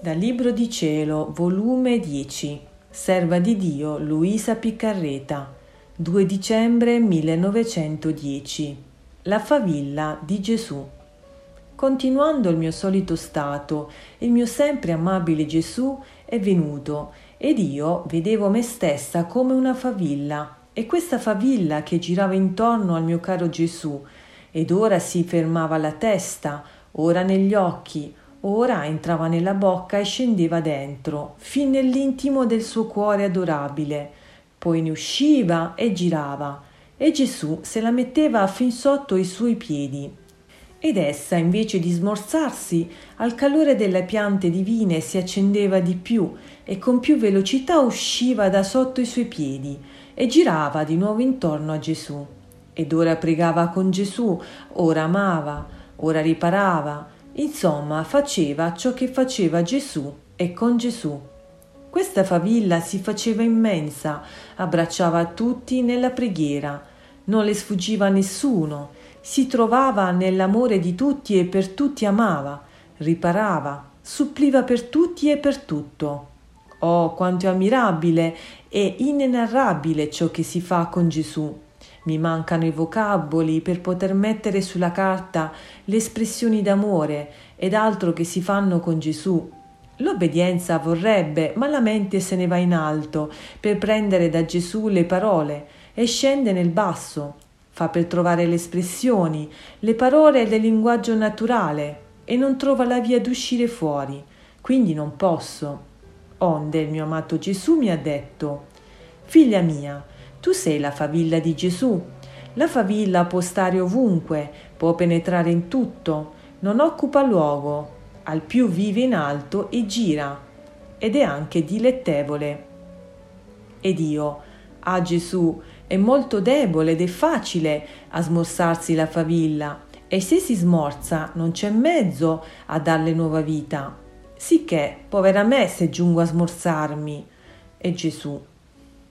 Dal Libro di Cielo, volume 10, Serva di Dio Luisa Piccarreta, 2 dicembre 1910. La favilla di Gesù. Continuando il mio solito stato, il mio sempre amabile Gesù è venuto ed io vedevo me stessa come una favilla e questa favilla che girava intorno al mio caro Gesù ed ora si fermava la testa, ora negli occhi, ora entrava nella bocca e scendeva dentro, fin nell'intimo del suo cuore adorabile, poi ne usciva e girava, e Gesù se la metteva fin sotto i suoi piedi. Ed essa, invece di smorzarsi, al calore delle piante divine si accendeva di più e con più velocità usciva da sotto i suoi piedi e girava di nuovo intorno a Gesù. Ed ora pregava con Gesù, ora amava, ora riparava, Insomma, faceva ciò che faceva Gesù e con Gesù. Questa favilla si faceva immensa, abbracciava tutti nella preghiera, non le sfuggiva nessuno, si trovava nell'amore di tutti e per tutti amava, riparava, suppliva per tutti e per tutto. Oh, quanto è ammirabile e inenarrabile ciò che si fa con Gesù. Mi mancano i vocaboli per poter mettere sulla carta le espressioni d'amore ed altro che si fanno con Gesù. L'obbedienza vorrebbe, ma la mente se ne va in alto per prendere da Gesù le parole e scende nel basso. Fa per trovare le espressioni, le parole del linguaggio naturale e non trova la via d'uscire fuori. Quindi non posso. Onde il mio amato Gesù mi ha detto: Figlia mia, tu sei la favilla di Gesù. La favilla può stare ovunque, può penetrare in tutto, non occupa luogo, al più vive in alto e gira, ed è anche dilettevole. Ed io, ah Gesù, è molto debole ed è facile a smorzarsi la favilla, e se si smorza non c'è mezzo a darle nuova vita. Sicché, povera me se giungo a smorzarmi. E Gesù,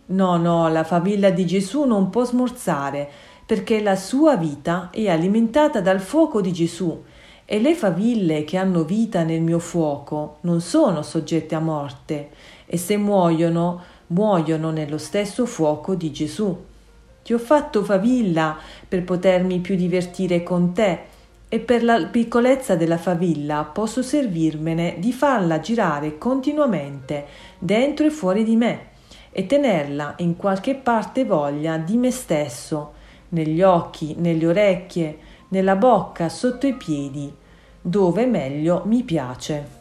No, no, la favilla di Gesù non può smorzare, perché la sua vita è alimentata dal fuoco di Gesù. E le faville che hanno vita nel mio fuoco non sono soggette a morte. E se muoiono, muoiono nello stesso fuoco di Gesù. Ti ho fatto favilla per potermi più divertire con te e per la piccolezza della favilla posso servirmene di farla girare continuamente dentro e fuori di me e tenerla in qualche parte voglia di me stesso, negli occhi, nelle orecchie, nella bocca, sotto i piedi, dove meglio mi piace.